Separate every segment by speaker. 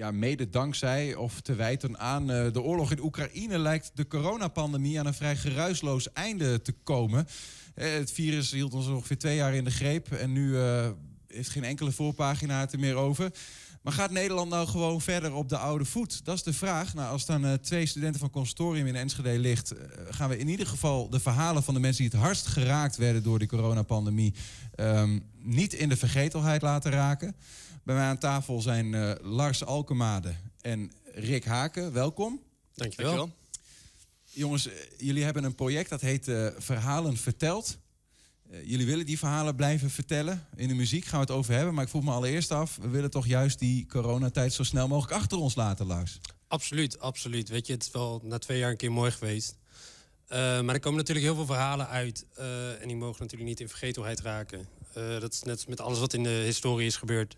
Speaker 1: ja, mede dankzij of te wijten aan uh, de oorlog in Oekraïne lijkt de coronapandemie aan een vrij geruisloos einde te komen. Uh, het virus hield ons ongeveer twee jaar in de greep en nu uh, heeft geen enkele voorpagina het er meer over. Maar gaat Nederland nou gewoon verder op de oude voet? Dat is de vraag. Nou, als dan uh, twee studenten van consortium in Enschede ligt, uh, gaan we in ieder geval de verhalen van de mensen die het hardst geraakt werden door de coronapandemie um, niet in de vergetelheid laten raken. Bij mij aan tafel zijn uh, Lars Alkemade en Rick Haken. Welkom.
Speaker 2: Dankjewel. Dankjewel.
Speaker 1: Jongens, jullie hebben een project dat heet Verhalen Verteld. Uh, jullie willen die verhalen blijven vertellen. In de muziek gaan we het over hebben. Maar ik vroeg me allereerst af, we willen toch juist die coronatijd zo snel mogelijk achter ons laten, Lars?
Speaker 2: Absoluut, absoluut. Weet je, het is wel na twee jaar een keer mooi geweest. Uh, maar er komen natuurlijk heel veel verhalen uit. Uh, en die mogen natuurlijk niet in vergetelheid raken. dat is net met alles wat in de historie is gebeurd.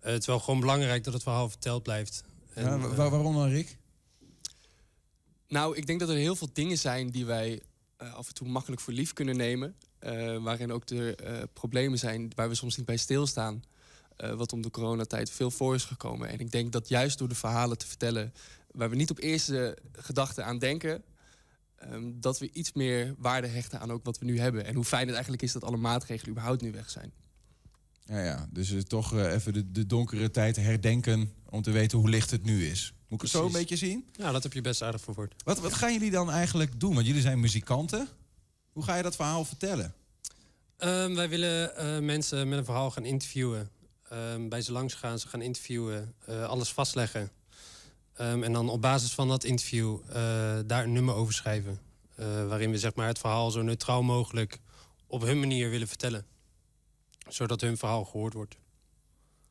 Speaker 2: het is wel gewoon belangrijk dat het verhaal verteld blijft.
Speaker 1: En, ja, waar, waarom dan, Rick?
Speaker 3: Nou, ik denk dat er heel veel dingen zijn die wij af en toe makkelijk voor lief kunnen nemen. Uh, waarin ook de uh, problemen zijn waar we soms niet bij stilstaan. Uh, wat om de coronatijd veel voor is gekomen. En ik denk dat juist door de verhalen te vertellen... waar we niet op eerste gedachte aan denken... Um, dat we iets meer waarde hechten aan ook wat we nu hebben. En hoe fijn het eigenlijk is dat alle maatregelen überhaupt nu weg zijn.
Speaker 1: Ja, ja. dus toch even de, de, donkere tijd herdenken... om te weten hoe licht het nu is. Moet ik het zo een beetje zien?
Speaker 2: Ja, dat heb je best aardig verwoord.
Speaker 1: Wat, wat gaan jullie dan eigenlijk doen? Want jullie zijn muzikanten... Hoe ga je dat verhaal vertellen?
Speaker 2: Um, wij willen uh, mensen met een verhaal gaan interviewen. Um, bij ze langs gaan, ze gaan interviewen, uh, alles vastleggen. Um, en dan op basis van dat interview uh, daar een nummer over schrijven. waarin we zeg maar, het verhaal zo neutraal mogelijk op hun manier willen vertellen. Zodat hun verhaal gehoord wordt.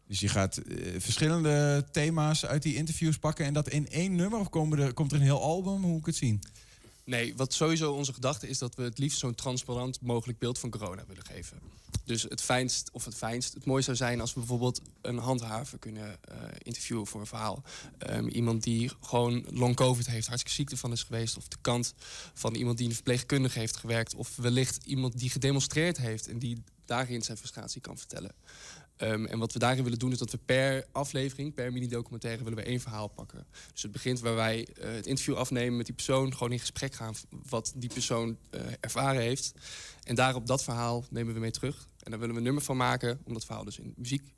Speaker 1: Dus je gaat verschillende thema's uit die interviews pakken en dat in één nummer? Of komen er, komt er een heel album? Hoe moet ik het zien?
Speaker 3: Nee, wat sowieso onze gedachte is dat we het liefst zo'n transparant mogelijk beeld van corona willen geven. Dus het fijnst, of het fijnst, het mooiste zou zijn als we bijvoorbeeld een handhaver kunnen uh, interviewen voor een verhaal. Um, iemand die gewoon long covid heeft, hartstikke ziekte van is geweest. Of de kant van iemand die een verpleegkundige heeft gewerkt. Of wellicht iemand die gedemonstreerd heeft en die daarin zijn frustratie kan vertellen. Um, en wat we daarin willen doen is dat we per aflevering, per mini-documentaire, willen we één verhaal pakken. Dus het begint waar wij uh, het interview afnemen met die persoon, gewoon in gesprek gaan wat die persoon uh, ervaren heeft. En daarop dat verhaal nemen we mee terug. En daar willen we een nummer van maken om dat verhaal dus in muziek mm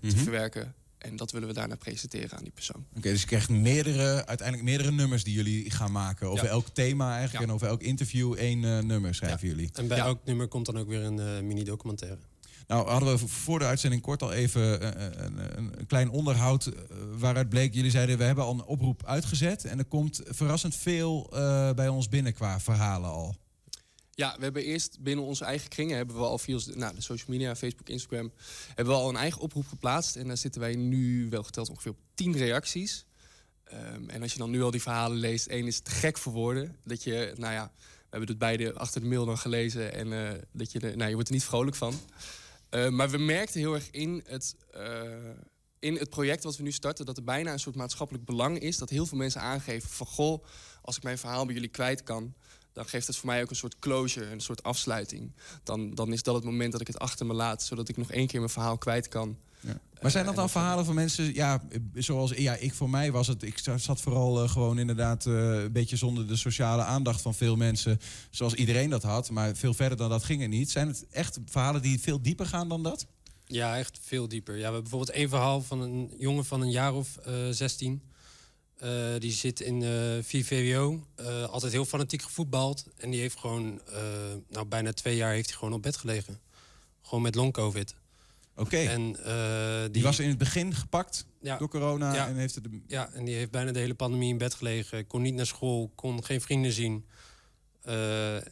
Speaker 3: -hmm. te
Speaker 1: Mhm.
Speaker 3: verwerken. En dat willen we daarna presenteren aan die persoon.
Speaker 1: Oké, okay, dus je krijgt meerdere, uiteindelijk meerdere nummers die jullie gaan maken. Over ja. elk thema eigenlijk. Ja. En over elk interview één uh, nummer schrijven
Speaker 2: ja.
Speaker 1: jullie.
Speaker 2: En bij elk nummer komt dan ook weer een uh, mini-documentaire.
Speaker 1: Nou, hadden we voor de uitzending kort al even een, een, een, klein onderhoud waaruit bleek, jullie zeiden we hebben al een oproep uitgezet en er komt verrassend veel uh, bij ons binnen qua verhalen al.
Speaker 3: Ja, we hebben eerst binnen onze eigen kringen hebben we al via nou, de social media, Facebook, Instagram, hebben we al een eigen oproep geplaatst en daar zitten wij nu wel geteld ongeveer op 10 reacties. Um, en als je dan nu al die verhalen leest, één is te gek voor woorden, dat je, nou ja, we hebben het beide achter de mail dan gelezen en uh, dat je, nou, je wordt er niet vrolijk van. Uh, maar we merkten heel erg in het, uh, in het project wat we nu starten... dat er bijna een soort maatschappelijk belang is. Dat heel veel mensen aangeven van... goh, als ik mijn verhaal bij jullie kwijt kan... dan geeft het voor mij ook een soort closure, een soort afsluiting. Dan, dan is dat het moment dat ik het achter me laat... zodat ik nog één keer mijn verhaal kwijt kan.
Speaker 1: Ja. Maar zijn dat dan verhalen van mensen, ja, zoals ja, ik voor mij was het, ik zat vooral uh, gewoon inderdaad uh, een beetje zonder de sociale aandacht van veel mensen, zoals iedereen dat had, maar veel verder dan dat ging er niet. Zijn het echt verhalen die veel dieper gaan dan dat?
Speaker 2: Ja, echt veel dieper. Ja, we hebben bijvoorbeeld één verhaal van een jongen van een jaar of uh, 16. Uh, die zit in uh, 4 VWO, uh, altijd heel fanatiek gevoetbald. En die heeft gewoon, uh, nou bijna twee jaar heeft hij gewoon op bed gelegen. Gewoon met long-covid.
Speaker 1: Oké. En die... die... was in het begin gepakt ja. door corona
Speaker 2: ja.
Speaker 1: en heeft het. De...
Speaker 2: Ja, en die heeft bijna de hele pandemie in bed gelegen. Kon niet naar school, kon geen vrienden zien.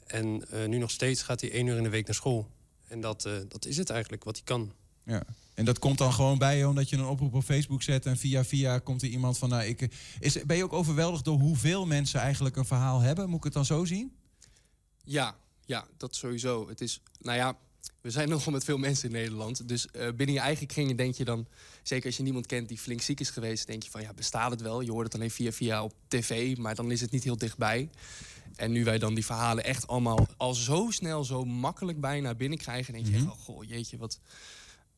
Speaker 2: En nu nog steeds gaat hij één uur in de week naar school. En dat, dat is het eigenlijk wat hij kan.
Speaker 1: Ja. En dat komt dan gewoon bij je omdat je een oproep op Facebook zet en via via komt er iemand van. Nou, ik, is, ben je ook overweldigd door hoeveel mensen eigenlijk een verhaal hebben? Moet ik het dan zo zien?
Speaker 3: Ja, ja, dat sowieso. Het is, nou ja, we zijn nogal met veel mensen in Nederland. Dus uh, binnen je eigen kringen denk je dan... zeker als je niemand kent die flink ziek is geweest... denk je van, ja, bestaat het wel? Je hoort het alleen via via op tv, maar dan is het niet heel dichtbij. En nu wij dan die verhalen echt allemaal al zo snel... zo makkelijk bijna binnenkrijgen... denk je oh, goh, jeetje, wat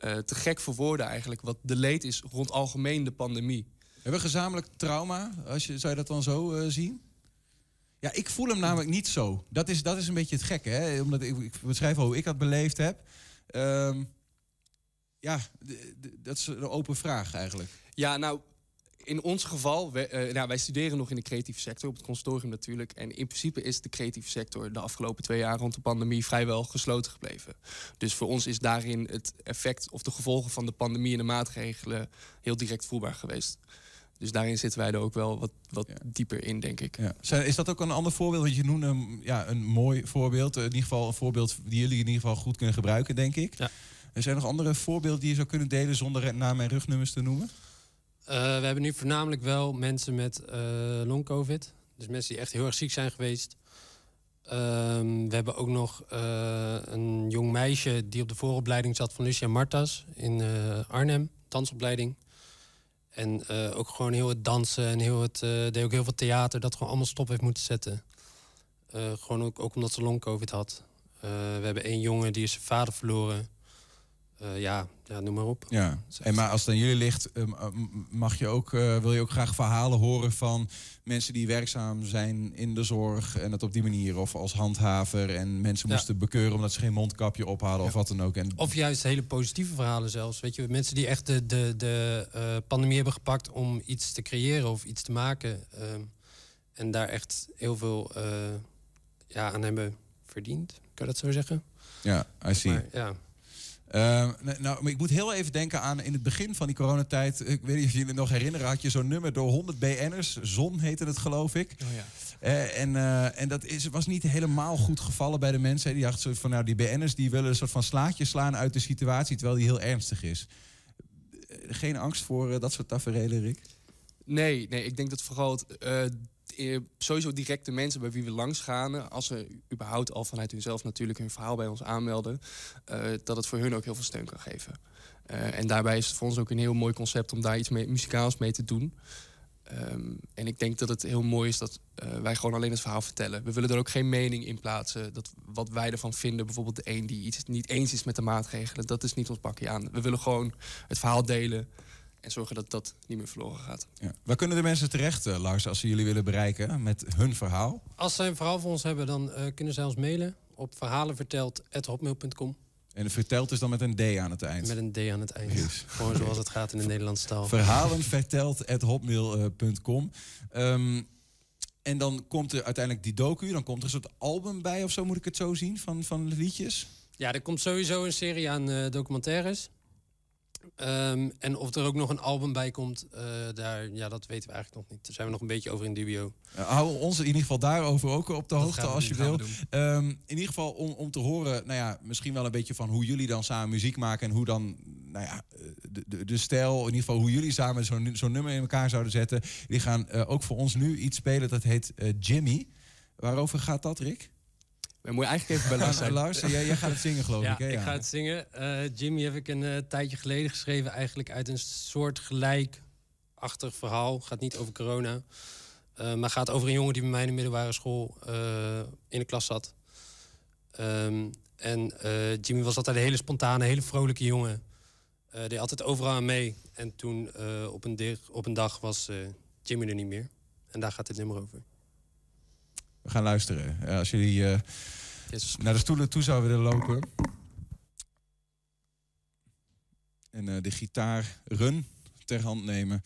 Speaker 3: uh, te gek voor woorden eigenlijk... wat de leed is rond algemeen de pandemie.
Speaker 1: Hebben we gezamenlijk trauma? Als je, zou je dat dan zo eh, zien? Ja, ik voel hem namelijk niet zo. Dat is, dat is een beetje het gekke, hè? Omdat ik, ik beschrijf hoe ik dat beleefd heb. Ehm, ja, dat is een open vraag eigenlijk.
Speaker 3: Ja, nou, in ons geval, wij, uh, nou, wij studeren nog in de creatieve sector, op het consortium natuurlijk. En in principe is de creatieve sector de afgelopen twee jaar rond de pandemie vrijwel gesloten gebleven. Dus voor ons is daarin het effect of de gevolgen van de pandemie en de maatregelen heel direct voelbaar geweest. Dus daarin zitten wij er ook wel wat, wat dieper in, denk ik.
Speaker 1: Ja. Is dat ook een ander voorbeeld? Want je noemt een, ja, een mooi voorbeeld. In ieder geval een voorbeeld die jullie in ieder geval goed kunnen gebruiken, denk ik. Ja. Er zijn nog andere voorbeelden die je zou kunnen delen zonder naam en rugnummers te noemen?
Speaker 2: Uh, we hebben nu voornamelijk wel mensen met uh, long-covid. Dus mensen die echt heel erg ziek zijn geweest. Um, we hebben ook nog uh, een jong meisje die op de vooropleiding zat van Lucia Martas in Arnhem, dansopleiding. En ook gewoon heel het dansen en heel het, deed ook heel veel theater, dat gewoon allemaal stop heeft moeten zetten. gewoon ook, ook omdat ze long-covid had. we hebben één jongen die is zijn vader verloren. Uh, ja, ja, noem maar op.
Speaker 1: Ja. En maar als het aan jullie ligt, eh, mag je ook, uh, wil je ook graag verhalen horen van mensen die werkzaam zijn in de zorg en het op die manier of als handhaver en mensen moesten bekeuren omdat ze geen mondkapje ophalen of wat dan ook. En...
Speaker 2: Of juist hele positieve verhalen zelfs. Weet je, mensen die echt de, de, de uh, pandemie hebben gepakt om iets te creëren of iets te maken. En daar echt heel veel ja, aan hebben verdiend. Kan je dat zo zeggen?
Speaker 1: Ja, I see.
Speaker 2: Maar, ja.
Speaker 1: Uh, nou, ik moet heel even denken aan in het begin van die coronatijd. Ik weet niet of jullie het nog herinneren. Had je zo'n nummer door 100 BN'ers. Zon heette het, geloof ik.
Speaker 3: Oh, ja.
Speaker 1: Uh, en, uh, en dat is, was niet helemaal goed gevallen bij de mensen. Die dachten van, nou, die BN'ers die willen een soort van slaatje slaan uit de situatie. Terwijl die heel ernstig is. Geen angst voor dat soort tafereelen, Rick?
Speaker 3: Nee, nee, ik denk dat vooral eh, sowieso direct de mensen bij wie we langs gaan, als ze überhaupt al vanuit hunzelf natuurlijk hun verhaal bij ons aanmelden, uh, dat het voor hun ook heel veel steun kan geven. En daarbij is het voor ons ook een heel mooi concept om daar iets mee, muzikaals mee te doen. Um, en ik denk dat het heel mooi is dat wij gewoon alleen het verhaal vertellen. We willen er ook geen mening in plaatsen. Dat wat wij ervan vinden, bijvoorbeeld de een die iets niet eens is met de maatregelen, dat is niet ons pakje aan. We willen gewoon het verhaal delen. En zorgen dat dat niet meer verloren gaat.
Speaker 1: Ja. Waar kunnen de mensen terecht, uh, Lars, als ze jullie willen bereiken met hun verhaal?
Speaker 2: Als zij een verhaal voor ons hebben, dan uh, kunnen zij ons mailen op verhalenverteld.hotmail.com.
Speaker 1: En verteld is dan met een D aan het eind?
Speaker 2: Met een D aan het eind. Yes. Gewoon zoals het gaat in de Nederlandse taal.
Speaker 1: Verhalenverteld.hotmail.com. Um, en dan komt er uiteindelijk die docu, dan komt er een soort album bij of zo, moet ik het zo zien, van, van liedjes?
Speaker 2: Ja, er komt sowieso een serie aan uh, documentaires. Um, en of er ook nog een album bij komt, uh, daar, ja, dat weten we eigenlijk nog niet. Daar zijn we nog een beetje over in dubio.
Speaker 1: Uh, hou ons in ieder geval daarover ook op de hoogte als je wil. Um, in ieder geval om, om te horen, nou ja, misschien wel een beetje van hoe jullie dan samen muziek maken en hoe dan, nou ja, de, de, de stijl, in ieder geval hoe jullie samen zo'n zo nummer in elkaar zouden zetten. Die gaan uh, ook voor ons nu iets spelen dat heet Jimmy. Waarover gaat dat, Rick?
Speaker 3: We moeten eigenlijk even bij Lars zijn.
Speaker 1: Lars, jij, jij, gaat het zingen, geloof
Speaker 2: ja,
Speaker 1: ik. Hè?
Speaker 2: Ja, ik ga het zingen. Uh, Jimmy heb ik een uh, tijdje geleden geschreven, eigenlijk uit een soort gelijkachtig verhaal. Gaat niet over corona, uh, maar gaat over een jongen die bij mij in de middelbare school in de klas zat. Um, en Jimmy was altijd een hele spontane, hele vrolijke jongen. deed altijd overal aan mee. En toen op, een op een dag was Jimmy er niet meer. En daar gaat dit nummer over.
Speaker 1: Gaan luisteren. als jullie yes. naar de stoelen toe zouden willen lopen. En uh, de gitaar run ter hand nemen.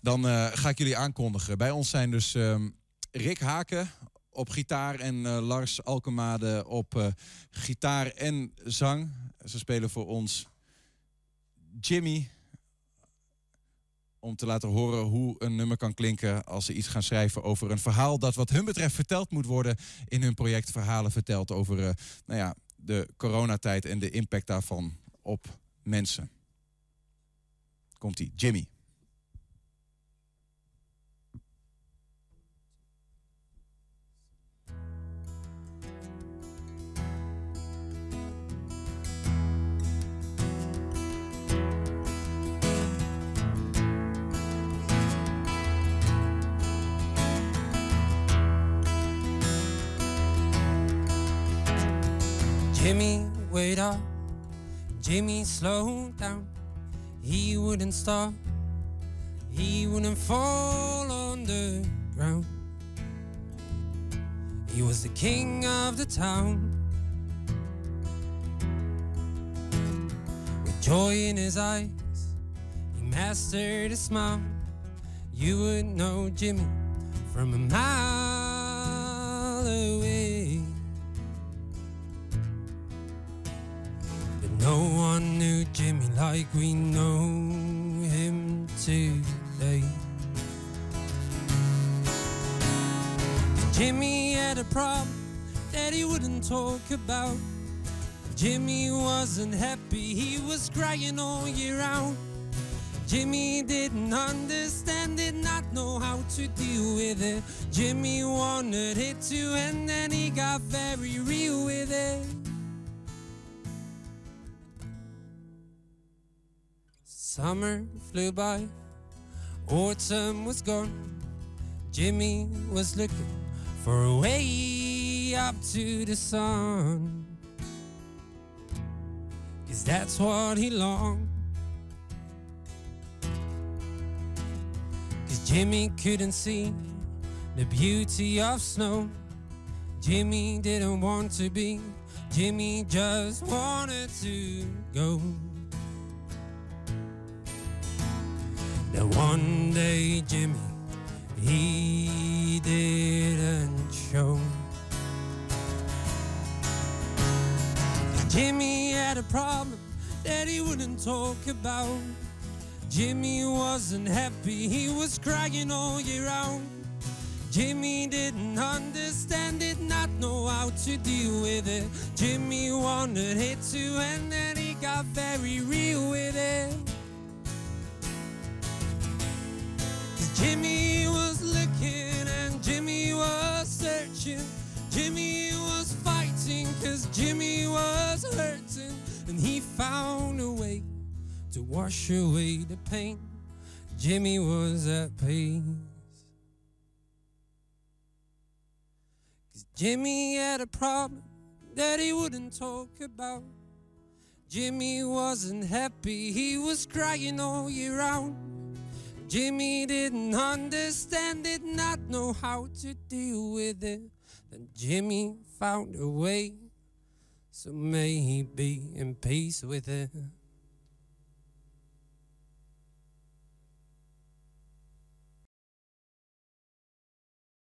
Speaker 1: Dan ga ik jullie aankondigen. Bij ons zijn dus um, Rick Haken op gitaar en Lars Alkemade op gitaar en zang. Ze spelen voor ons Jimmy om te laten horen hoe een nummer kan klinken als ze iets gaan schrijven over een verhaal dat wat hun betreft verteld moet worden in hun project Verhalen verteld over uh, nou ja, de coronatijd en de impact daarvan op mensen. Komt-ie, Jimmy.
Speaker 4: Jimmy, wait up. Jimmy, slow down. He wouldn't stop.
Speaker 2: he wouldn't fall on the ground. He was the king of the town. With joy in his eyes, he mastered a smile. You would know Jimmy from a mile away. No one knew Jimmy like we know him today. Jimmy had a problem that he wouldn't talk about. Jimmy wasn't happy, he was crying all year round. Jimmy didn't understand, did not know how to deal with it. Jimmy wanted it to and he got very real with it. Summer flew by, autumn was gone. Jimmy was looking for a way up to the sun. Cause that's what he longed. Cause Jimmy couldn't see the beauty of snow. Jimmy didn't want to be, Jimmy just wanted to go. One day, Jimmy, he didn't show. Jimmy had a problem that he wouldn't talk about. Jimmy wasn't happy, he was crying all year round. Jimmy didn't understand, did not know how to deal with it. Jimmy wanted it to and he got very real with it. Jimmy was looking and Jimmy was searching. Jimmy was fighting cause Jimmy was hurting. And he found a way to wash away the pain. Jimmy was at peace. Cause Jimmy had a problem that he wouldn't talk about. Jimmy wasn't happy, he was crying all year round. Jimmy didn't understand, did not know how to deal with it. Then Jimmy found a way, so may he be in peace with it.